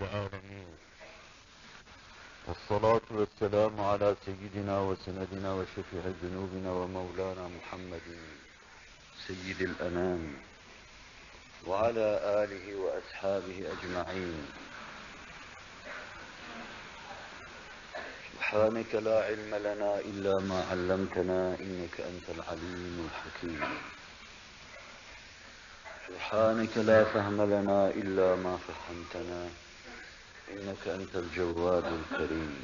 العالمين. والصلاة والسلام على سيدنا وسندنا وشفيع ذنوبنا ومولانا محمد سيد الأنام وعلى آله وأصحابه أجمعين. سبحانك لا علم لنا إلا ما علمتنا إنك أنت العليم الحكيم. سبحانك لا فهم لنا إلا ما فهمتنا إنك أنت الجواد الكريم.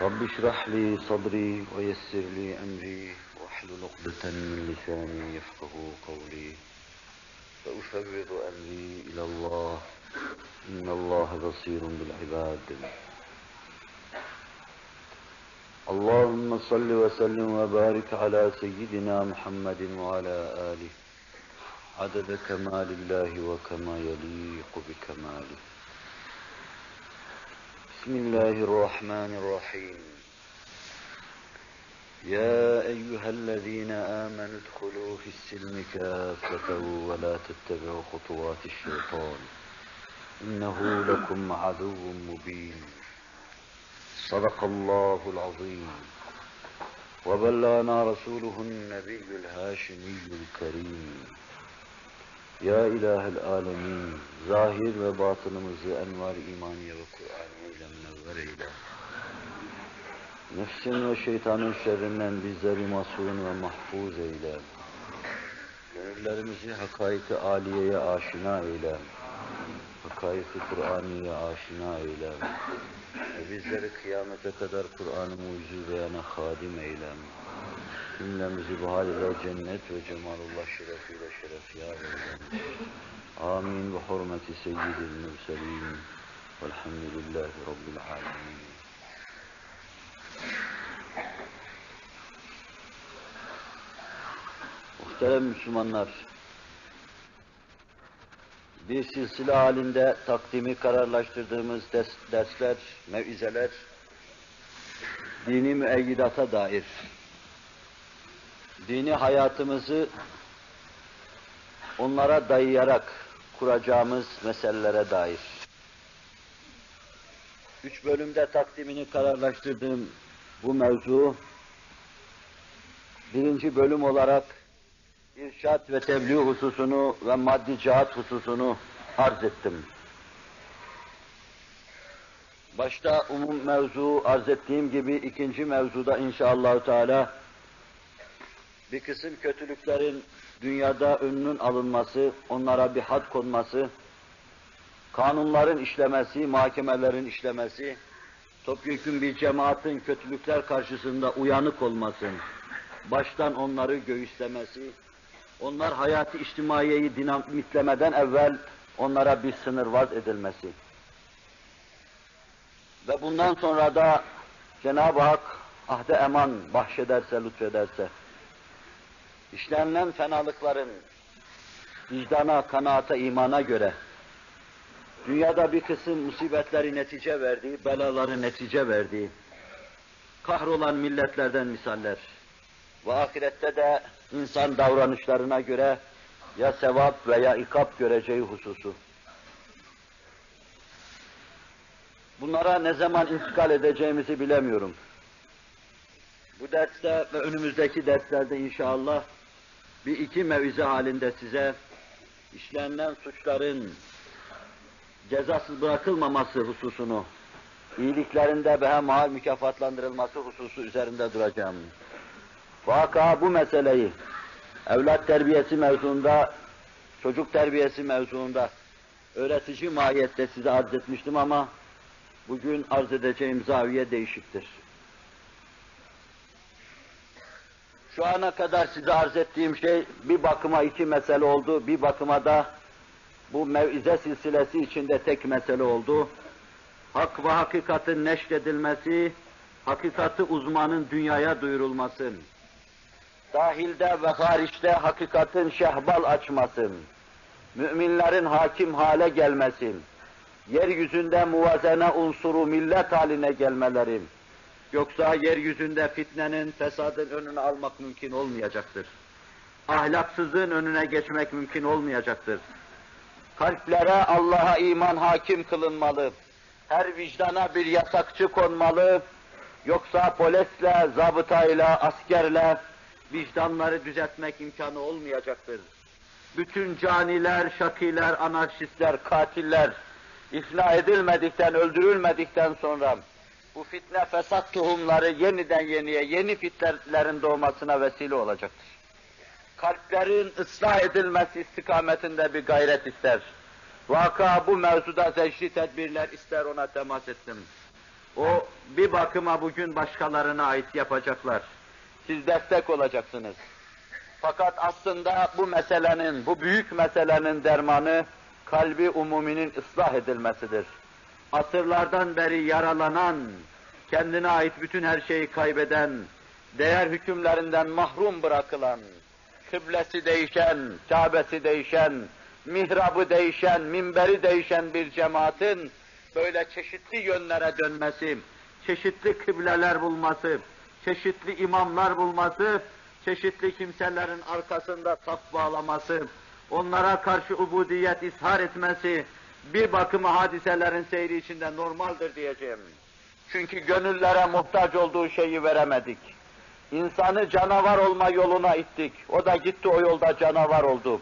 رب اشرح لي صدري ويسر لي أمري واحلل عقدة من لساني يفقه قولي. فأفوض أمري إلى الله. إن الله بصير بالعباد. اللهم صل وسلم وبارك على سيدنا محمد وعلى آله. عدد كمال الله وكما يليق بكماله. بسم الله الرحمن الرحيم. يا أيها الذين آمنوا ادخلوا في السلم كافة ولا تتبعوا خطوات الشيطان. إنه لكم عدو مبين. صدق الله العظيم. وبلغنا رسوله النبي الهاشمي الكريم. Ya İlahi Alemin, zahir ve batınımızı envar imaniye ve Kur'an ile münevver eyle. Nefsin ve şeytanın şerrinden bizleri masum ve mahfuz eyle. Gönüllerimizi hakaiki aliyeye aşina eyle. Hakaiki Kur'aniye aşina eyle. Ve bizleri kıyamete kadar Kur'an-ı mucizu beyana hadim eyle. Cümlemizi bu haliyle cennet ve cemalullah şerefiyle şerefyar eyle. Amin ve hurmeti seyyidil mürselin. Velhamdülillahi Rabbil alemin. Muhterem Müslümanlar, bir silsile halinde takdimi kararlaştırdığımız dersler, mevizeler, dini müeyyidata dair, dini hayatımızı onlara dayayarak kuracağımız meselelere dair. Üç bölümde takdimini kararlaştırdığım bu mevzu, birinci bölüm olarak irşat ve tebliğ hususunu ve maddi cihat hususunu arz ettim. Başta umum mevzu arz ettiğim gibi ikinci mevzuda inşallah Teala bir kısım kötülüklerin dünyada önünün alınması, onlara bir had konması, kanunların işlemesi, mahkemelerin işlemesi, topyekun bir cemaatin kötülükler karşısında uyanık olması, baştan onları göğüslemesi, onlar hayatı içtimaiyeyi dinamitlemeden evvel onlara bir sınır vaz edilmesi. Ve bundan sonra da Cenab-ı Hak ahde eman bahşederse, lütfederse, işlenilen fenalıkların vicdana, kanaata, imana göre dünyada bir kısım musibetleri netice verdiği, belaları netice verdiği, kahrolan milletlerden misaller ve ahirette de insan davranışlarına göre ya sevap veya ikap göreceği hususu. Bunlara ne zaman intikal edeceğimizi bilemiyorum. Bu derste ve önümüzdeki derslerde inşallah bir iki mevize halinde size işlenen suçların cezasız bırakılmaması hususunu, iyiliklerinde behemhal mükafatlandırılması hususu üzerinde duracağım. Vaka bu meseleyi evlat terbiyesi mevzuunda, çocuk terbiyesi mevzuunda öğretici mahiyette size arz etmiştim ama bugün arz edeceğim zaviye değişiktir. Şu ana kadar size arz ettiğim şey bir bakıma iki mesele oldu, bir bakıma da bu mevize silsilesi içinde tek mesele oldu. Hak ve hakikatin neşredilmesi, hakikati uzmanın dünyaya duyurulması, dahilde ve hariçte hakikatin şehbal açmasın, müminlerin hakim hale gelmesi, yeryüzünde muvazene unsuru millet haline gelmeleri, yoksa yeryüzünde fitnenin, fesadın önünü almak mümkün olmayacaktır. Ahlaksızlığın önüne geçmek mümkün olmayacaktır. Kalplere Allah'a iman hakim kılınmalı. Her vicdana bir yasakçı konmalı. Yoksa polisle, zabıtayla, askerle vicdanları düzeltmek imkanı olmayacaktır. Bütün caniler, şakiler, anarşistler, katiller ifna edilmedikten, öldürülmedikten sonra bu fitne fesat tohumları yeniden yeniye, yeni fitnelerin doğmasına vesile olacaktır. Kalplerin ıslah edilmesi istikametinde bir gayret ister. Vaka bu mevzuda zecri tedbirler ister ona temas ettim. O bir bakıma bugün başkalarına ait yapacaklar. Siz destek olacaksınız. Fakat aslında bu meselenin, bu büyük meselenin dermanı kalbi umuminin ıslah edilmesidir. Asırlardan beri yaralanan, kendine ait bütün her şeyi kaybeden, değer hükümlerinden mahrum bırakılan, kıblesi değişen, Kabe'si değişen, mihrabı değişen, minberi değişen bir cemaatin böyle çeşitli yönlere dönmesi, çeşitli kıbleler bulması, çeşitli imamlar bulması, çeşitli kimselerin arkasında saf bağlaması, onlara karşı ubudiyet ishar etmesi, bir bakıma hadiselerin seyri içinde normaldir diyeceğim. Çünkü gönüllere muhtaç olduğu şeyi veremedik. İnsanı canavar olma yoluna ittik. O da gitti o yolda canavar oldu.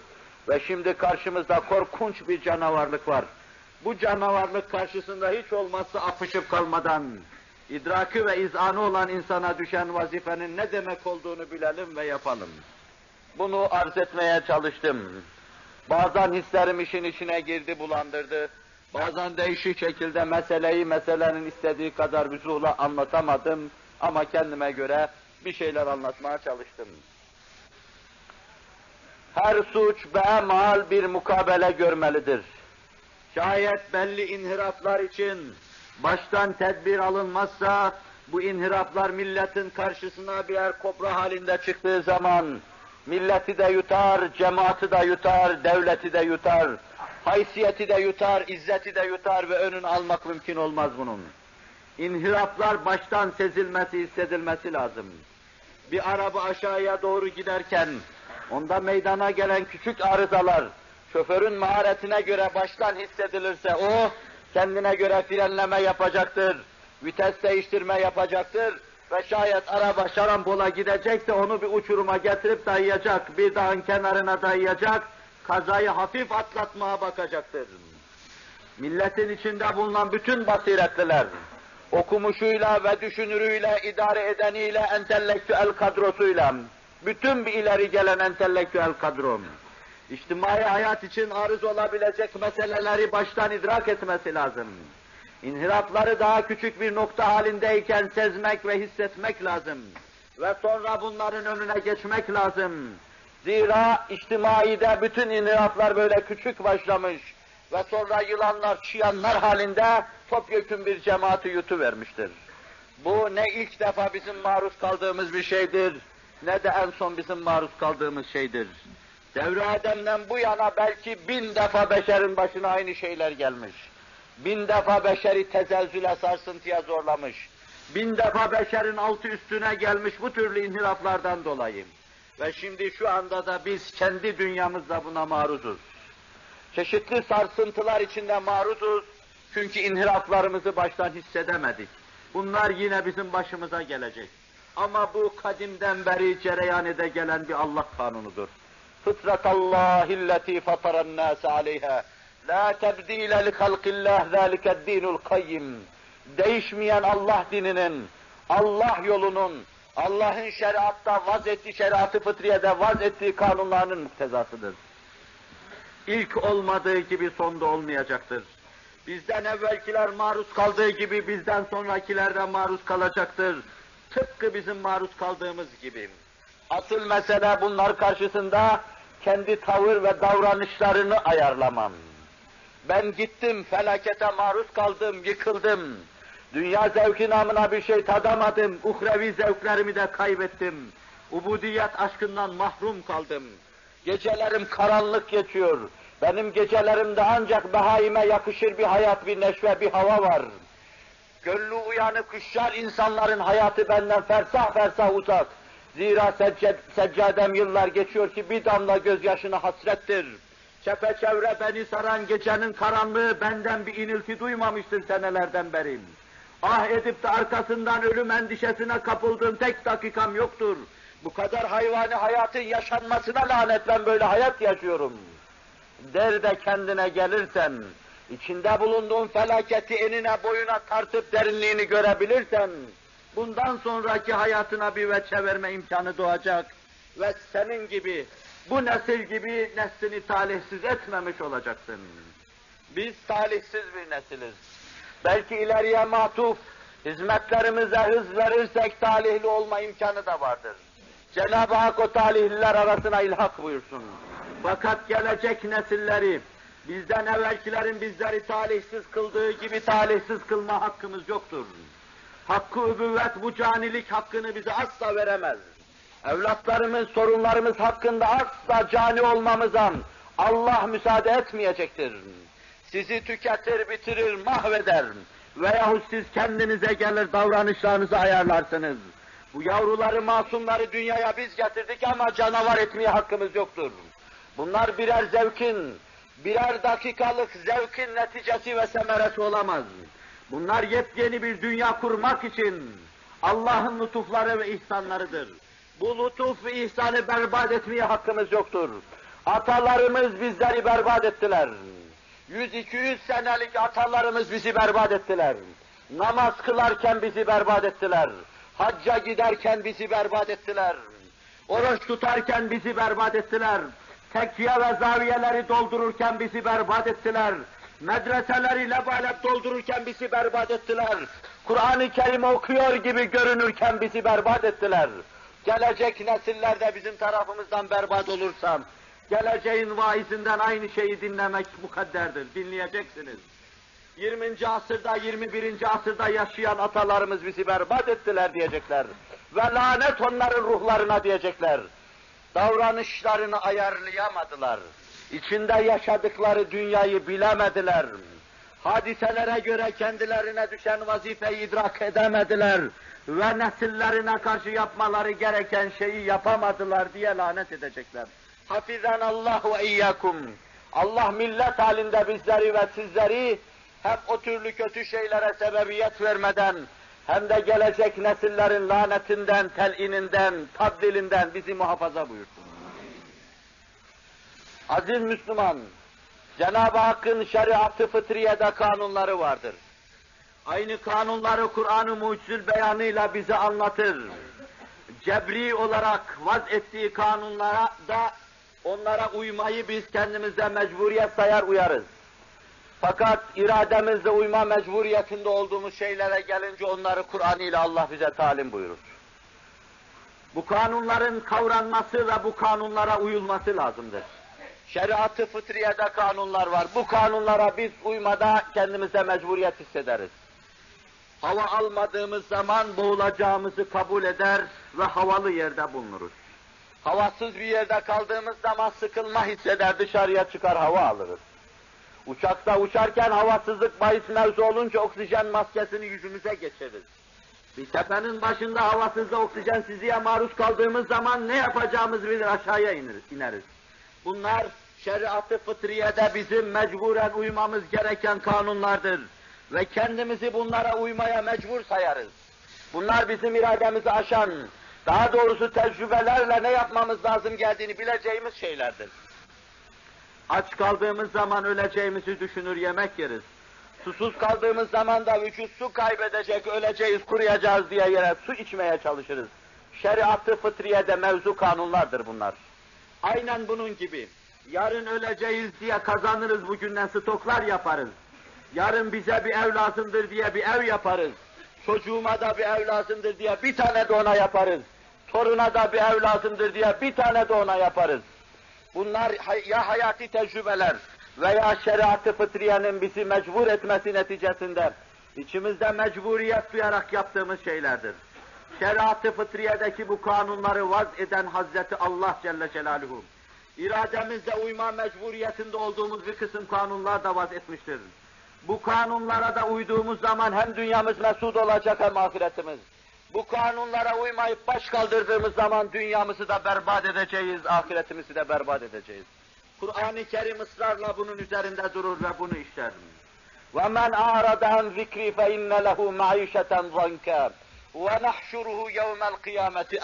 Ve şimdi karşımızda korkunç bir canavarlık var. Bu canavarlık karşısında hiç olmazsa apışıp kalmadan, idraki ve izanı olan insana düşen vazifenin ne demek olduğunu bilelim ve yapalım. Bunu arz etmeye çalıştım. Bazen hislerim işin içine girdi, bulandırdı. Bazen değişik şekilde meseleyi meselenin istediği kadar vüzuhla anlatamadım. Ama kendime göre bir şeyler anlatmaya çalıştım. Her suç bemal bir mukabele görmelidir. Şayet belli inhiraflar için baştan tedbir alınmazsa, bu inhiraflar milletin karşısına birer kobra halinde çıktığı zaman, milleti de yutar, cemaati de yutar, devleti de yutar, haysiyeti de yutar, izzeti de yutar ve önünü almak mümkün olmaz bunun. İnhiraflar baştan sezilmesi, hissedilmesi lazım. Bir araba aşağıya doğru giderken, onda meydana gelen küçük arızalar, şoförün maharetine göre baştan hissedilirse o, kendine göre frenleme yapacaktır, vites değiştirme yapacaktır ve şayet araba şarambola gidecekse onu bir uçuruma getirip dayayacak, bir dağın kenarına dayayacak, kazayı hafif atlatmaya bakacaktır. Milletin içinde bulunan bütün basiretliler, okumuşuyla ve düşünürüyle, idare edeniyle, entelektüel kadrosuyla, bütün bir ileri gelen entelektüel kadrom, içtimai hayat için arız olabilecek meseleleri baştan idrak etmesi lazım. İnhirafları daha küçük bir nokta halindeyken sezmek ve hissetmek lazım. Ve sonra bunların önüne geçmek lazım. Zira içtimaide bütün inhiraflar böyle küçük başlamış ve sonra yılanlar, çıyanlar halinde topyekun bir cemaati yutuvermiştir. Bu ne ilk defa bizim maruz kaldığımız bir şeydir, ne de en son bizim maruz kaldığımız şeydir. Devre Adem'den bu yana belki bin defa beşerin başına aynı şeyler gelmiş. Bin defa beşeri tezelzüle sarsıntıya zorlamış. Bin defa beşerin altı üstüne gelmiş bu türlü inhiraflardan dolayı. Ve şimdi şu anda da biz kendi dünyamızda buna maruzuz. Çeşitli sarsıntılar içinde maruzuz. Çünkü inhiraflarımızı baştan hissedemedik. Bunlar yine bizim başımıza gelecek. Ama bu kadimden beri cereyan ede gelen bir Allah kanunudur. Fıtratallahi lleti fataran nâse aleyha. La tebdîle li halqillah zâliket dinul kayyim. Değişmeyen Allah dininin, Allah yolunun, Allah'ın şeriatta vaz ettiği, şeriatı fıtriyede vaz ettiği kanunlarının muktezasıdır. İlk olmadığı gibi sonda olmayacaktır. Bizden evvelkiler maruz kaldığı gibi bizden sonrakiler de maruz kalacaktır. Tıpkı bizim maruz kaldığımız gibi. Asıl mesele bunlar karşısında kendi tavır ve davranışlarını ayarlamam. Ben gittim, felakete maruz kaldım, yıkıldım. Dünya zevki namına bir şey tadamadım, uhrevi zevklerimi de kaybettim. Ubudiyet aşkından mahrum kaldım. Gecelerim karanlık geçiyor. Benim gecelerimde ancak behaime yakışır bir hayat, bir neşve, bir hava var. Gönlü uyanık, hüşyar insanların hayatı benden fersah fersah uzak. Zira seccad, seccadem yıllar geçiyor ki bir damla gözyaşına hasrettir. çepeçevre beni saran gecenin karanlığı benden bir inilti duymamıştır senelerden beri. Ah edip de arkasından ölüm endişesine kapıldığım tek dakikam yoktur. Bu kadar hayvani hayatın yaşanmasına lanet ben böyle hayat yaşıyorum. Der de kendine gelirsen, içinde bulunduğun felaketi enine boyuna tartıp derinliğini görebilirsen, bundan sonraki hayatına bir veçe verme imkanı doğacak ve senin gibi, bu nesil gibi neslini talihsiz etmemiş olacaksın. Biz talihsiz bir nesiliz. Belki ileriye matuf, hizmetlerimize hız verirsek talihli olma imkanı da vardır. Cenab-ı Hak o talihliler arasına ilhak buyursun. Fakat gelecek nesilleri, bizden evvelkilerin bizleri talihsiz kıldığı gibi talihsiz kılma hakkımız yoktur. Hakkı übüvvet bu canilik hakkını bize asla veremez. Evlatlarımız, sorunlarımız hakkında asla cani olmamıza Allah müsaade etmeyecektir. Sizi tüketir, bitirir, mahveder. Veyahut siz kendinize gelir davranışlarınızı ayarlarsınız. Bu yavruları, masumları dünyaya biz getirdik ama canavar etmeye hakkımız yoktur. Bunlar birer zevkin, birer dakikalık zevkin neticesi ve semeresi olamaz. Bunlar yepyeni bir dünya kurmak için Allah'ın lütufları ve ihsanlarıdır. Bu lütuf ve ihsanı berbat etmeye hakkımız yoktur. Atalarımız bizleri berbat ettiler. 100-200 senelik atalarımız bizi berbat ettiler. Namaz kılarken bizi berbat ettiler. Hacca giderken bizi berbat ettiler. Oruç tutarken bizi berbat ettiler. Tekkiye ve zaviyeleri doldururken bizi berbat ettiler. Medreseleri lebalep doldururken bizi berbat ettiler. Kur'an-ı Kerim okuyor gibi görünürken bizi berbat ettiler. Gelecek nesiller de bizim tarafımızdan berbat olursam, geleceğin vaizinden aynı şeyi dinlemek mukadderdir, dinleyeceksiniz. 20. asırda, 21. asırda yaşayan atalarımız bizi berbat ettiler diyecekler. Ve lanet onların ruhlarına diyecekler. Davranışlarını ayarlayamadılar. İçinde yaşadıkları dünyayı bilemediler. Hadiselere göre kendilerine düşen vazifeyi idrak edemediler. Ve nesillerine karşı yapmaları gereken şeyi yapamadılar diye lanet edecekler. Hafizan Allah ve iyyakum. Allah millet halinde bizleri ve sizleri hem o türlü kötü şeylere sebebiyet vermeden hem de gelecek nesillerin lanetinden, telininden, tabdilinden bizi muhafaza buyursun. Aziz Müslüman, Cenab-ı Hakk'ın şeriatı fıtriyede kanunları vardır. Aynı kanunları Kur'an-ı Mucizül beyanıyla bize anlatır. Cebri olarak vaz ettiği kanunlara da onlara uymayı biz kendimize mecburiyet sayar uyarız. Fakat irademizle uyma mecburiyetinde olduğumuz şeylere gelince onları Kur'an ile Allah bize talim buyurur. Bu kanunların kavranması ve bu kanunlara uyulması lazımdır. Şeriatı fıtriyede kanunlar var. Bu kanunlara biz uymada kendimize mecburiyet hissederiz. Hava almadığımız zaman boğulacağımızı kabul eder ve havalı yerde bulunuruz. Havasız bir yerde kaldığımız zaman sıkılma hisseder, dışarıya çıkar hava alırız. Uçakta uçarken havasızlık bahis mevzu olunca oksijen maskesini yüzümüze geçiririz. Bir tepenin başında havasızda oksijensizliğe maruz kaldığımız zaman ne yapacağımızı bilir aşağıya ineriz. ineriz. Bunlar şeriatı fıtriyede bizim mecburen uymamız gereken kanunlardır. Ve kendimizi bunlara uymaya mecbur sayarız. Bunlar bizim irademizi aşan, daha doğrusu tecrübelerle ne yapmamız lazım geldiğini bileceğimiz şeylerdir. Aç kaldığımız zaman öleceğimizi düşünür yemek yeriz. Susuz kaldığımız zaman da vücut su kaybedecek, öleceğiz, kuruyacağız diye yere su içmeye çalışırız. Şeriatı fıtriyede mevzu kanunlardır bunlar. Aynen bunun gibi. Yarın öleceğiz diye kazanırız bugünden stoklar yaparız. Yarın bize bir ev lazımdır diye bir ev yaparız. Çocuğuma da bir ev lazımdır diye bir tane de ona yaparız. Toruna da bir ev lazımdır diye bir tane de ona yaparız. Bunlar ya hayati tecrübeler veya şeriatı fıtriyenin bizi mecbur etmesi neticesinde içimizde mecburiyet duyarak yaptığımız şeylerdir Şeriatı fıtriyedeki bu kanunları vaz eden Hazreti Allah Celle Celaluhu, irademizle uyma mecburiyetinde olduğumuz bir kısım kanunlar da vaz etmiştir. Bu kanunlara da uyduğumuz zaman hem dünyamız mesut olacak hem ahiretimiz. Bu kanunlara uymayıp baş kaldırdığımız zaman dünyamızı da berbat edeceğiz, ahiretimizi de berbat edeceğiz. Kur'an-ı Kerim ısrarla bunun üzerinde durur ve bunu işler. وَمَنْ أَعْرَضَ عَنْ ذِكْرِي فَإِنَّ لَهُ مَعِيشَةً ve nahşuruhu yevmel kıyameti.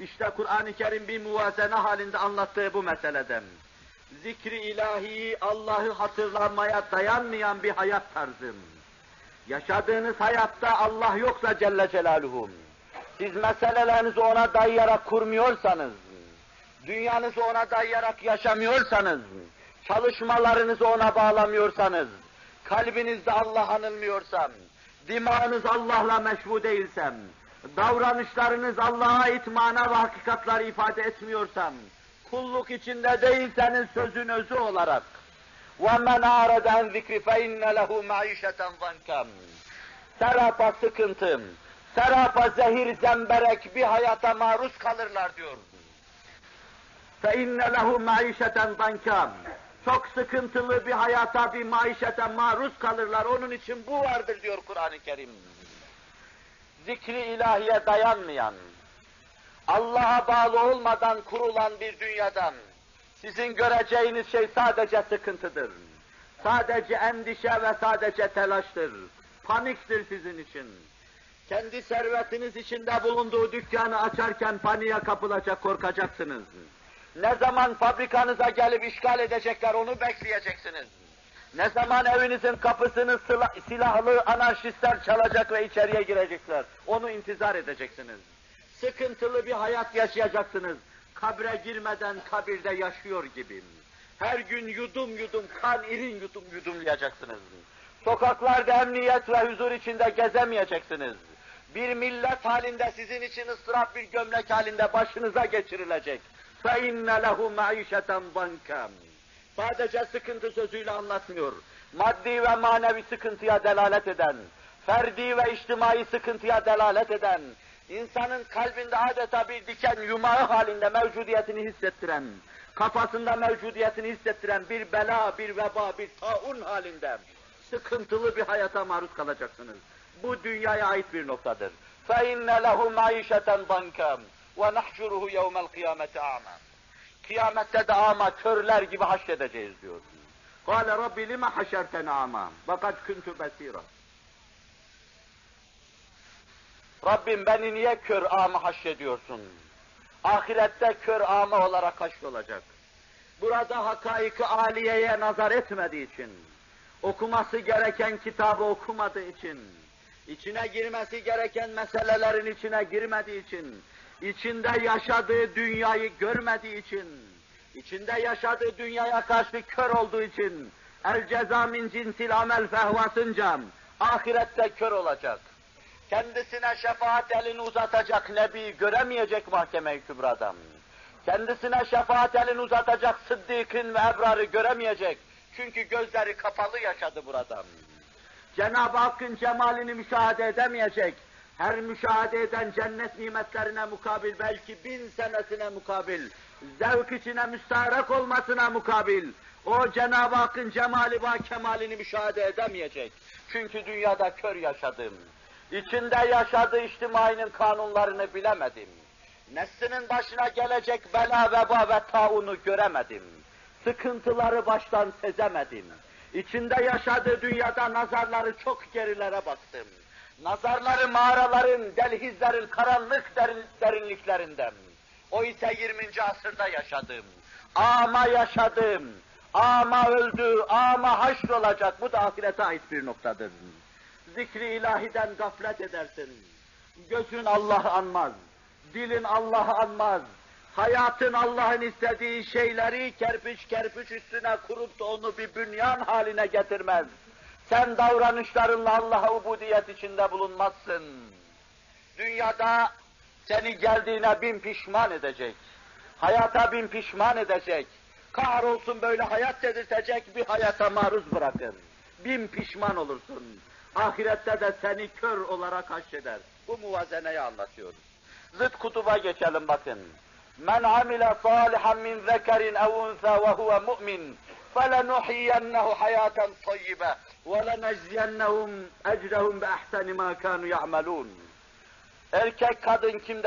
İşte Kur'an-ı Kerim bir muvazene halinde anlattığı bu meseleden. Zikri ilahi Allah'ı hatırlamaya dayanmayan bir hayat tarzım. Yaşadığınız hayatta Allah yoksa Celle Celaluhu. Siz meselelerinizi ona dayayarak kurmuyorsanız, dünyanızı ona dayayarak yaşamıyorsanız, çalışmalarınızı ona bağlamıyorsanız, kalbinizde Allah anılmıyorsa, dimağınız Allah'la meşbu değilsem, davranışlarınız Allah'a ait mana ve hakikatları ifade etmiyorsam, kulluk içinde değilseniz sözün özü olarak, وَمَنْ عَارَدَ عَنْ ذِكْرِ فَاِنَّ لَهُ مَعِيشَةً ضَنْكًا Serapa sıkıntım, serapa zehir zemberek bir hayata maruz kalırlar diyor. فَاِنَّ لَهُ مَعِيشَةً ضَنْكًا çok sıkıntılı bir hayata, bir maişete maruz kalırlar. Onun için bu vardır diyor Kur'an-ı Kerim. Zikri ilahiye dayanmayan, Allah'a bağlı olmadan kurulan bir dünyadan sizin göreceğiniz şey sadece sıkıntıdır. Sadece endişe ve sadece telaştır. Paniktir sizin için. Kendi servetiniz içinde bulunduğu dükkanı açarken paniğe kapılacak, korkacaksınız. Ne zaman fabrikanıza gelip işgal edecekler onu bekleyeceksiniz. Ne zaman evinizin kapısını silahlı anarşistler çalacak ve içeriye girecekler. Onu intizar edeceksiniz. Sıkıntılı bir hayat yaşayacaksınız. Kabre girmeden kabirde yaşıyor gibi. Her gün yudum yudum kan irin yudum yudumlayacaksınız. Sokaklarda emniyet ve huzur içinde gezemeyeceksiniz. Bir millet halinde sizin için ıstırap bir gömlek halinde başınıza geçirilecek. فَاِنَّ لَهُ مَعِيشَةً ضَنْكًا Sadece sıkıntı sözüyle anlatmıyor. Maddi ve manevi sıkıntıya delalet eden, ferdi ve içtimai sıkıntıya delalet eden, insanın kalbinde adeta bir diken yumağı halinde mevcudiyetini hissettiren, kafasında mevcudiyetini hissettiren bir bela, bir veba, bir taun halinde sıkıntılı bir hayata maruz kalacaksınız. Bu dünyaya ait bir noktadır. فَاِنَّ لَهُ مَعِيشَةً ضَنْكًا ve nahşuruhu yevmel kıyamete a'ma. Kıyamette de ama körler gibi haşredeceğiz diyor. Kale Rabbi lime haşerten ama. Fakat küntü besira. Rabbim beni niye kör ama haşrediyorsun? Ahirette kör ama olarak haşrolacak. Burada hakaik aliyeye nazar etmediği için, okuması gereken kitabı okumadığı için, içine girmesi gereken meselelerin içine girmediği için, içinde yaşadığı dünyayı görmediği için, içinde yaşadığı dünyaya karşı kör olduğu için, el ceza min cinsil amel fehvasınca ahirette kör olacak. Kendisine şefaat elini uzatacak nebi göremeyecek mahkeme-i kübradan. Kendisine şefaat elini uzatacak sıddıkın ve ebrarı göremeyecek. Çünkü gözleri kapalı yaşadı buradan. Cenab-ı Hakk'ın cemalini müşahede edemeyecek. Her müşahede eden cennet nimetlerine mukabil, belki bin senesine mukabil, zevk içine müstaharak olmasına mukabil, o Cenab-ı Hakk'ın cemali ve kemalini müşahede edemeyecek. Çünkü dünyada kör yaşadım. İçinde yaşadığı içtimainin kanunlarını bilemedim. Neslinin başına gelecek bela, veba ve taunu göremedim. Sıkıntıları baştan sezemedim. İçinde yaşadığı dünyada nazarları çok gerilere baktım. Nazarları mağaraların, delhizlerin karanlık derin, derinliklerinden. O ise 20. asırda yaşadım. Ama yaşadım. Ama öldü, ama haşrolacak. Bu da ahirete ait bir noktadır. Zikri ilahiden gaflet edersin. Gözün Allah'ı anmaz. Dilin Allah'ı anmaz. Hayatın Allah'ın istediği şeyleri kerpiç kerpiç üstüne kurup da onu bir bünyan haline getirmez. Sen davranışlarınla Allah'a ubudiyet içinde bulunmazsın. Dünyada seni geldiğine bin pişman edecek. Hayata bin pişman edecek. Kahrolsun böyle hayat dedirtecek bir hayata maruz bırakır. Bin pişman olursun. Ahirette de seni kör olarak haşreder. Bu muvazeneyi anlatıyoruz. Zıt kutuba geçelim bakın. Men amile salihan min zekerin ev unsa ve huve mu'min فَلَنُحْيَنَّهُ حَيَاةً طَيِّبَةً وَلَنَجْزِيَنَّهُمْ اَجْرَهُمْ بِأَحْسَنِ مَا كَانُوا يَعْمَلُونَ. Erkek kadın kimde